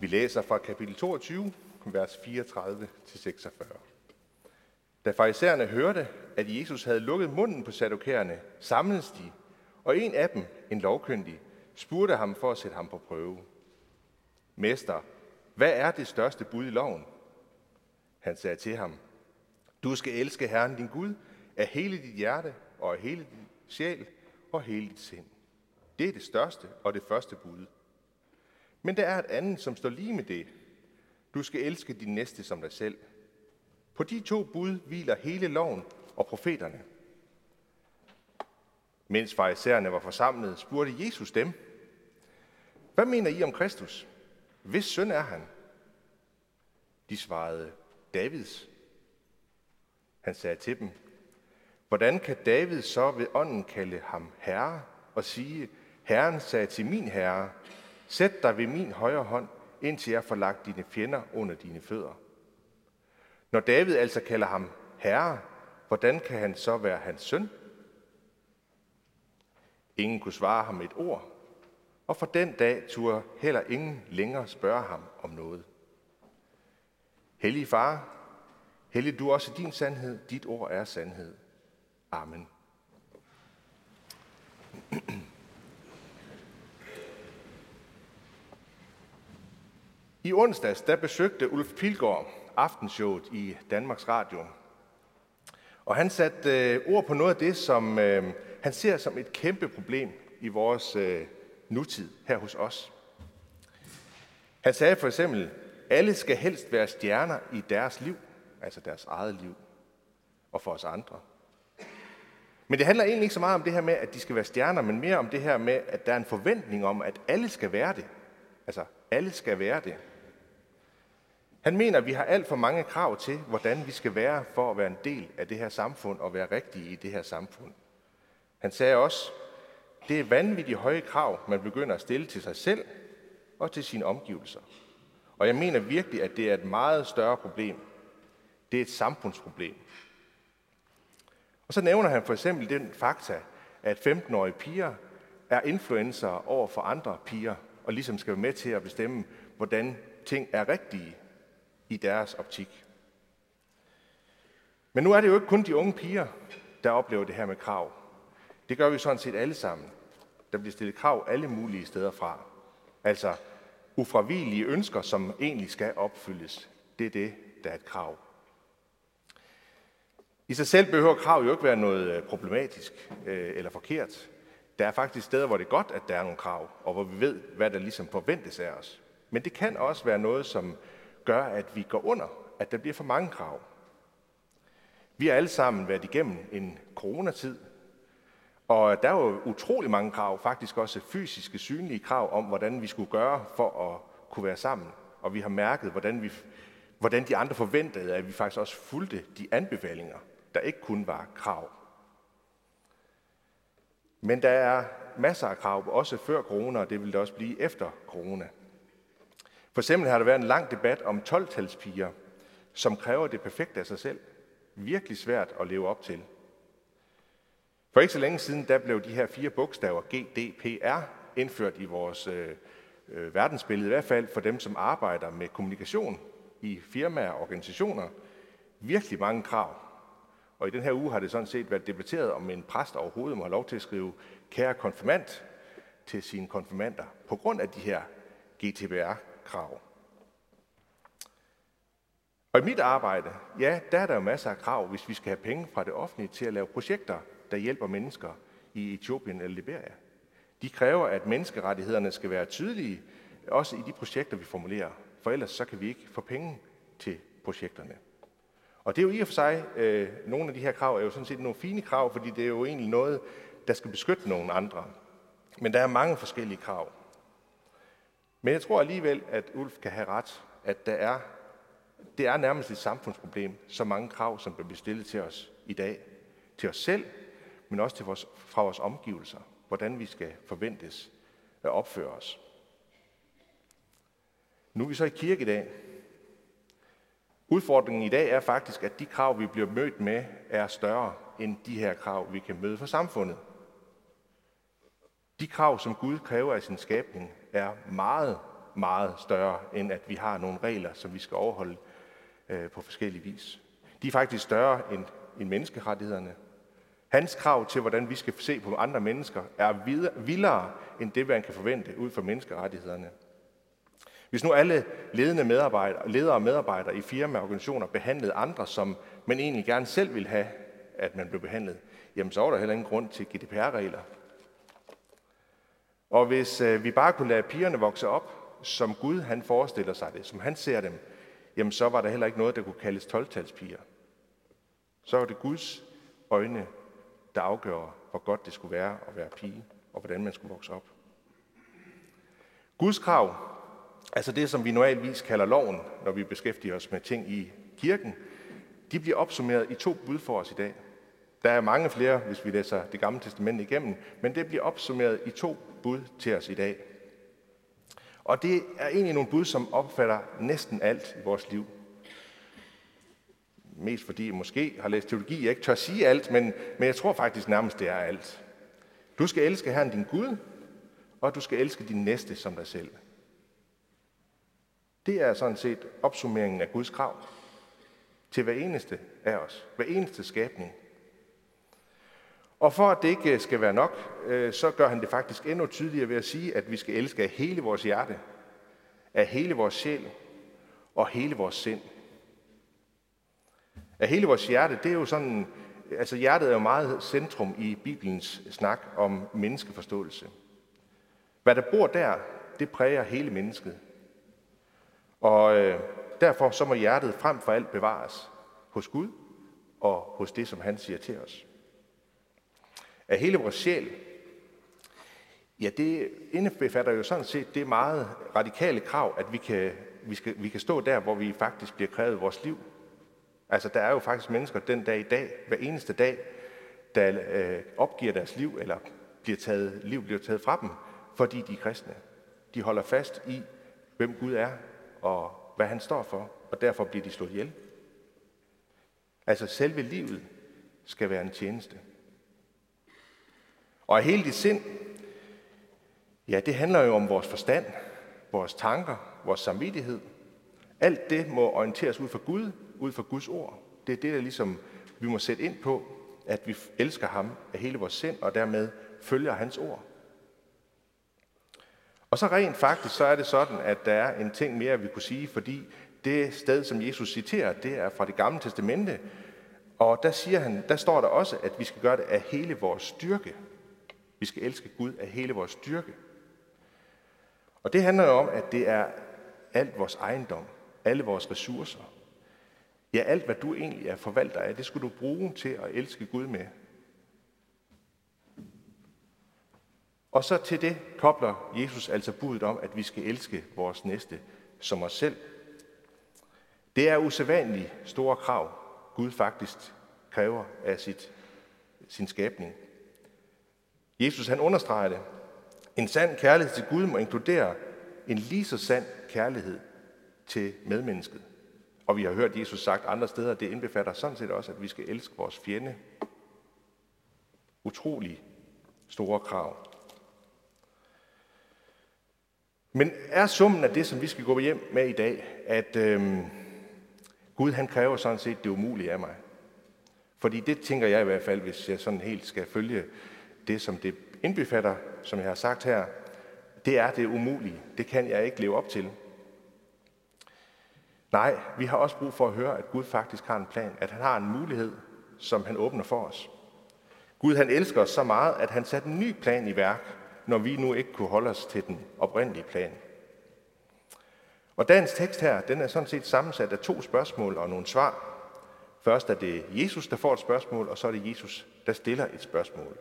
Vi læser fra kapitel 22, vers 34-46. Da farisæerne hørte, at Jesus havde lukket munden på sadokærerne, samledes de, og en af dem, en lovkyndig, spurgte ham for at sætte ham på prøve. Mester, hvad er det største bud i loven? Han sagde til ham, du skal elske Herren din Gud af hele dit hjerte og af hele din sjæl og hele dit sind. Det er det største og det første bud. Men der er et andet, som står lige med det. Du skal elske din næste som dig selv. På de to bud hviler hele loven og profeterne. Mens farisæerne var forsamlet, spurgte Jesus dem, Hvad mener I om Kristus? Hvis søn er han? De svarede, Davids. Han sagde til dem, Hvordan kan David så ved ånden kalde ham herre og sige, Herren sagde til min herre, Sæt dig ved min højre hånd, indtil jeg får lagt dine fjender under dine fødder. Når David altså kalder ham herre, hvordan kan han så være hans søn? Ingen kunne svare ham et ord, og for den dag turde heller ingen længere spørge ham om noget. Hellige far, hellig du også din sandhed, dit ord er sandhed. Amen. I onsdags der besøgte Ulf Pilgaard aftenshowet i Danmarks Radio. Og han satte øh, ord på noget af det, som øh, han ser som et kæmpe problem i vores øh, nutid her hos os. Han sagde for eksempel, alle skal helst være stjerner i deres liv, altså deres eget liv, og for os andre. Men det handler egentlig ikke så meget om det her med, at de skal være stjerner, men mere om det her med, at der er en forventning om, at alle skal være det. Altså, alle skal være det. Han mener, at vi har alt for mange krav til, hvordan vi skal være for at være en del af det her samfund og være rigtige i det her samfund. Han sagde også, det er vanvittigt høje krav, man begynder at stille til sig selv og til sine omgivelser. Og jeg mener virkelig, at det er et meget større problem. Det er et samfundsproblem. Og så nævner han for eksempel den fakta, at 15-årige piger er influencer over for andre piger, og ligesom skal være med til at bestemme, hvordan ting er rigtige i deres optik. Men nu er det jo ikke kun de unge piger, der oplever det her med krav. Det gør vi sådan set alle sammen. Der bliver stillet krav alle mulige steder fra. Altså ufravigelige ønsker, som egentlig skal opfyldes. Det er det, der er et krav. I sig selv behøver krav jo ikke være noget øh, problematisk øh, eller forkert. Der er faktisk steder, hvor det er godt, at der er nogle krav, og hvor vi ved, hvad der ligesom forventes af os. Men det kan også være noget, som gør, at vi går under, at der bliver for mange krav. Vi har alle sammen været igennem en coronatid, og der var utrolig mange krav, faktisk også fysiske, synlige krav om, hvordan vi skulle gøre for at kunne være sammen. Og vi har mærket, hvordan, vi, hvordan de andre forventede, at vi faktisk også fulgte de anbefalinger, der ikke kun var krav. Men der er masser af krav, også før corona, og det vil det også blive efter corona. For eksempel har der været en lang debat om 12-talspiger, som kræver det perfekte af sig selv. Virkelig svært at leve op til. For ikke så længe siden, der blev de her fire bogstaver GDPR indført i vores øh, øh, verdensbillede, i hvert fald for dem, som arbejder med kommunikation i firmaer og organisationer. Virkelig mange krav. Og i den her uge har det sådan set været debatteret, om en præst overhovedet må have lov til at skrive kære konfirmand til sine konfirmander, på grund af de her GDPR krav. Og i mit arbejde, ja, der er der jo masser af krav, hvis vi skal have penge fra det offentlige til at lave projekter, der hjælper mennesker i Etiopien eller Liberia. De kræver, at menneskerettighederne skal være tydelige, også i de projekter, vi formulerer. For ellers så kan vi ikke få penge til projekterne. Og det er jo i og for sig, øh, nogle af de her krav er jo sådan set nogle fine krav, fordi det er jo egentlig noget, der skal beskytte nogle andre. Men der er mange forskellige krav. Men jeg tror alligevel, at Ulf kan have ret, at der er, det er nærmest et samfundsproblem, så mange krav, som bliver stillet til os i dag. Til os selv, men også til vores, fra vores omgivelser. Hvordan vi skal forventes at opføre os. Nu er vi så i kirke i dag. Udfordringen i dag er faktisk, at de krav, vi bliver mødt med, er større end de her krav, vi kan møde for samfundet. De krav, som Gud kræver af sin skabning, er meget, meget større, end at vi har nogle regler, som vi skal overholde øh, på forskellige vis. De er faktisk større end, end menneskerettighederne. Hans krav til, hvordan vi skal se på andre mennesker, er vildere end det, man kan forvente ud fra menneskerettighederne. Hvis nu alle ledende medarbejdere, ledere og medarbejdere i firmaer og organisationer behandlede andre, som man egentlig gerne selv vil have, at man blev behandlet, jamen så var der heller ingen grund til GDPR-regler. Og hvis øh, vi bare kunne lade pigerne vokse op, som Gud han forestiller sig det, som han ser dem, jamen så var der heller ikke noget, der kunne kaldes 12-talspiger. Så var det Guds øjne, der afgør, hvor godt det skulle være at være pige, og hvordan man skulle vokse op. Guds krav, altså det, som vi normalvis kalder loven, når vi beskæftiger os med ting i kirken, de bliver opsummeret i to bud for os i dag. Der er mange flere, hvis vi læser det gamle testament igennem, men det bliver opsummeret i to bud til os i dag. Og det er egentlig nogle bud, som opfatter næsten alt i vores liv. Mest fordi jeg måske har læst teologi, jeg ikke tør sige alt, men, men jeg tror faktisk nærmest, det er alt. Du skal elske Herren din Gud, og du skal elske din næste som dig selv. Det er sådan set opsummeringen af Guds krav til hver eneste af os, hver eneste skabning. Og for at det ikke øh, skal være nok, øh, så gør han det faktisk endnu tydeligere ved at sige, at vi skal elske af hele vores hjerte, af hele vores sjæl og hele vores sind. Af hele vores hjerte, det er jo sådan, altså hjertet er jo meget centrum i Bibelens snak om menneskeforståelse. Hvad der bor der, det præger hele mennesket. Og øh, derfor så må hjertet frem for alt bevares hos Gud og hos det, som han siger til os af hele vores sjæl, ja, det indebefatter jo sådan set det meget radikale krav, at vi kan, vi, skal, vi kan stå der, hvor vi faktisk bliver krævet vores liv. Altså, der er jo faktisk mennesker den dag i dag, hver eneste dag, der øh, opgiver deres liv, eller bliver taget, liv bliver taget fra dem, fordi de er kristne. De holder fast i, hvem Gud er, og hvad han står for, og derfor bliver de slået ihjel. Altså, selve livet skal være en tjeneste. Og hele dit sind, ja, det handler jo om vores forstand, vores tanker, vores samvittighed. Alt det må orienteres ud fra Gud, ud fra Guds ord. Det er det, der ligesom vi må sætte ind på, at vi elsker ham af hele vores sind, og dermed følger hans ord. Og så rent faktisk, så er det sådan, at der er en ting mere, vi kunne sige, fordi det sted, som Jesus citerer, det er fra det gamle testamente, og der, siger han, der står der også, at vi skal gøre det af hele vores styrke. Vi skal elske Gud af hele vores styrke. Og det handler jo om, at det er alt vores ejendom, alle vores ressourcer. Ja, alt hvad du egentlig er forvalter af, det skulle du bruge til at elske Gud med. Og så til det kobler Jesus altså budet om, at vi skal elske vores næste som os selv. Det er usædvanligt store krav, Gud faktisk kræver af sit, sin skabning. Jesus han understreger det. En sand kærlighed til Gud må inkludere en lige så sand kærlighed til medmennesket. Og vi har hørt Jesus sagt andre steder, at det indbefatter sådan set også, at vi skal elske vores fjende. Utrolig store krav. Men er summen af det, som vi skal gå hjem med i dag, at øhm, Gud han kræver sådan set det umulige af mig? Fordi det tænker jeg i hvert fald, hvis jeg sådan helt skal følge det, som det indbefatter, som jeg har sagt her, det er det umulige. Det kan jeg ikke leve op til. Nej, vi har også brug for at høre, at Gud faktisk har en plan, at han har en mulighed, som han åbner for os. Gud han elsker os så meget, at han satte en ny plan i værk, når vi nu ikke kunne holde os til den oprindelige plan. Og dagens tekst her, den er sådan set sammensat af to spørgsmål og nogle svar. Først er det Jesus, der får et spørgsmål, og så er det Jesus, der stiller et spørgsmål.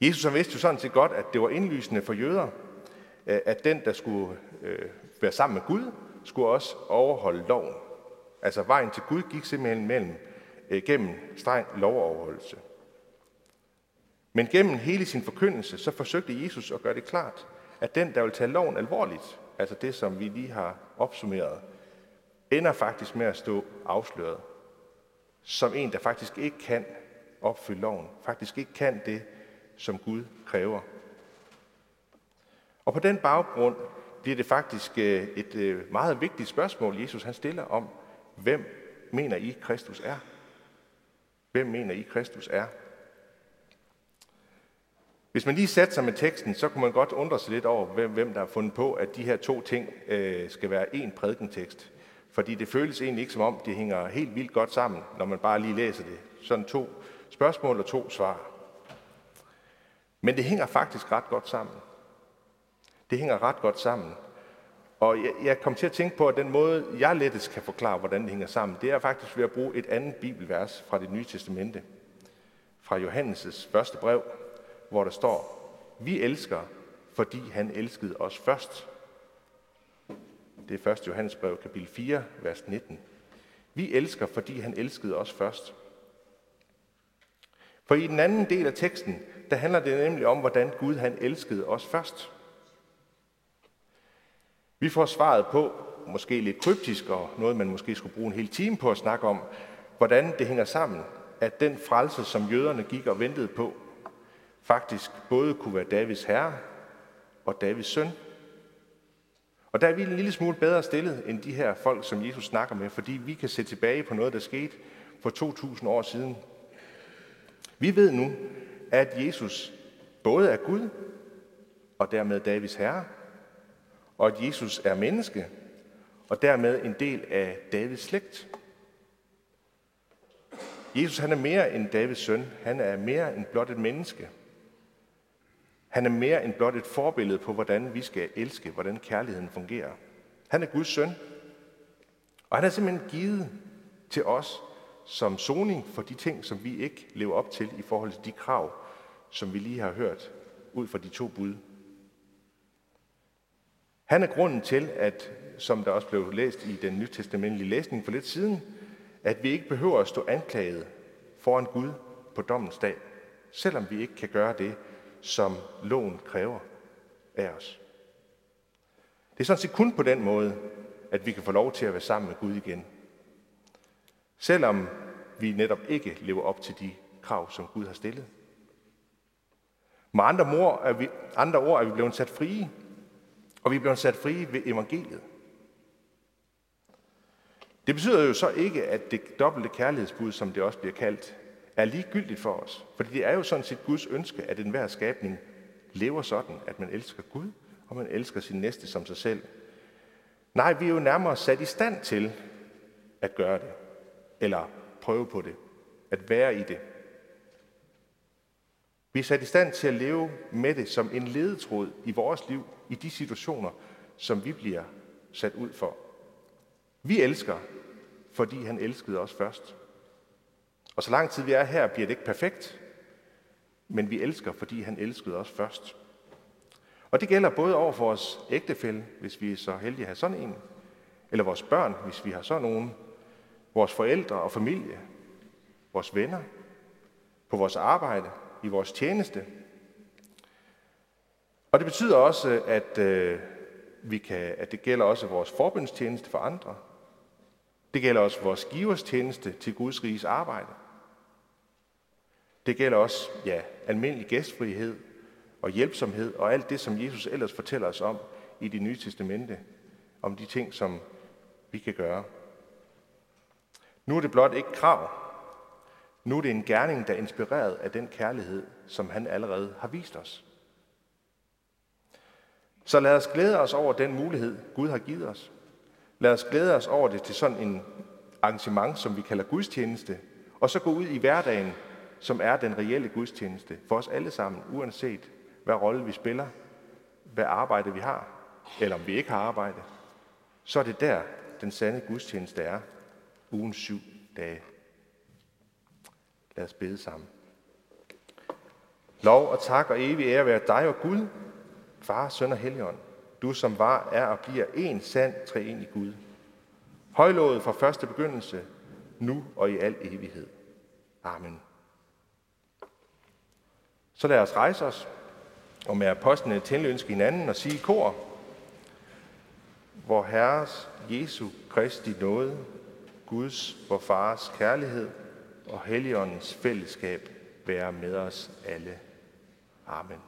Jesus han vidste jo sådan set godt, at det var indlysende for jøder, øh, at den, der skulle øh, være sammen med Gud, skulle også overholde loven. Altså vejen til Gud gik simpelthen mellem, øh, gennem streng lovoverholdelse. Men gennem hele sin forkyndelse, så forsøgte Jesus at gøre det klart, at den, der vil tage loven alvorligt, altså det, som vi lige har opsummeret, ender faktisk med at stå afsløret som en, der faktisk ikke kan opfylde loven, faktisk ikke kan det, som Gud kræver. Og på den baggrund bliver det faktisk øh, et øh, meget vigtigt spørgsmål, Jesus han stiller om, hvem mener I, Kristus er? Hvem mener I, Kristus er? Hvis man lige satte sig med teksten, så kunne man godt undre sig lidt over, hvem, hvem der har fundet på, at de her to ting øh, skal være én prædikentekst. Fordi det føles egentlig ikke som om, det hænger helt vildt godt sammen, når man bare lige læser det. Sådan to spørgsmål og to svar. Men det hænger faktisk ret godt sammen. Det hænger ret godt sammen. Og jeg, jeg kom til at tænke på, at den måde, jeg lettest kan forklare, hvordan det hænger sammen, det er faktisk ved at bruge et andet bibelvers fra det nye testamente. Fra Johannes' første brev, hvor der står, vi elsker, fordi han elskede os først. Det er 1. Johannes brev, kapitel 4, vers 19. Vi elsker, fordi han elskede os først. For i den anden del af teksten, der handler det nemlig om, hvordan Gud han elskede os først. Vi får svaret på, måske lidt kryptisk og noget, man måske skulle bruge en hel time på at snakke om, hvordan det hænger sammen, at den frelse, som jøderne gik og ventede på, faktisk både kunne være Davids herre og Davids søn. Og der er vi en lille smule bedre stillet end de her folk, som Jesus snakker med, fordi vi kan se tilbage på noget, der skete for 2000 år siden. Vi ved nu, at Jesus både er Gud og dermed Davids herre, og at Jesus er menneske og dermed en del af Davids slægt. Jesus han er mere end Davids søn. Han er mere end blot et menneske. Han er mere end blot et forbillede på, hvordan vi skal elske, hvordan kærligheden fungerer. Han er Guds søn. Og han er simpelthen givet til os som soning for de ting, som vi ikke lever op til i forhold til de krav, som vi lige har hørt ud fra de to bud. Han er grunden til, at, som der også blev læst i den nytestamentlige læsning for lidt siden, at vi ikke behøver at stå anklaget foran Gud på dommens dag, selvom vi ikke kan gøre det, som loven kræver af os. Det er sådan set kun på den måde, at vi kan få lov til at være sammen med Gud igen. Selvom vi netop ikke lever op til de krav, som Gud har stillet. Med andre, mor er vi, andre ord er vi blevet sat frie, og vi er blevet sat frie ved evangeliet. Det betyder jo så ikke, at det dobbelte kærlighedsbud, som det også bliver kaldt, er ligegyldigt for os. Fordi det er jo sådan set Guds ønske, at enhver skabning lever sådan, at man elsker Gud, og man elsker sin næste som sig selv. Nej, vi er jo nærmere sat i stand til at gøre det, eller prøve på det, at være i det. Vi er sat i stand til at leve med det som en ledetråd i vores liv, i de situationer, som vi bliver sat ud for. Vi elsker, fordi han elskede os først. Og så lang tid vi er her, bliver det ikke perfekt, men vi elsker, fordi han elskede os først. Og det gælder både over for vores ægtefælle, hvis vi er så heldige at have sådan en, eller vores børn, hvis vi har sådan nogen, vores forældre og familie, vores venner, på vores arbejde, i vores tjeneste. Og det betyder også, at, øh, vi kan, at det gælder også vores forbundstjeneste for andre. Det gælder også vores givers tjeneste til Guds riges arbejde. Det gælder også ja, almindelig gæstfrihed og hjælpsomhed og alt det, som Jesus ellers fortæller os om i det nye testamente, om de ting, som vi kan gøre. Nu er det blot ikke krav. Nu er det en gerning, der er inspireret af den kærlighed, som han allerede har vist os. Så lad os glæde os over den mulighed, Gud har givet os. Lad os glæde os over det til sådan en arrangement, som vi kalder gudstjeneste, og så gå ud i hverdagen som er den reelle gudstjeneste for os alle sammen, uanset hvad rolle vi spiller, hvad arbejde vi har, eller om vi ikke har arbejde, så er det der, den sande gudstjeneste er, ugen syv dage. Lad os bede sammen. Lov og tak og evig ære være dig og Gud, Far, Søn og Helligånd, du som var, er og bliver en sand i Gud. Højlået fra første begyndelse, nu og i al evighed. Amen. Så lad os rejse os og med apostlene tilønske hinanden og sige i kor, hvor Herres Jesu Kristi nåde, Guds, vor Fars kærlighed og Helligåndens fællesskab være med os alle. Amen.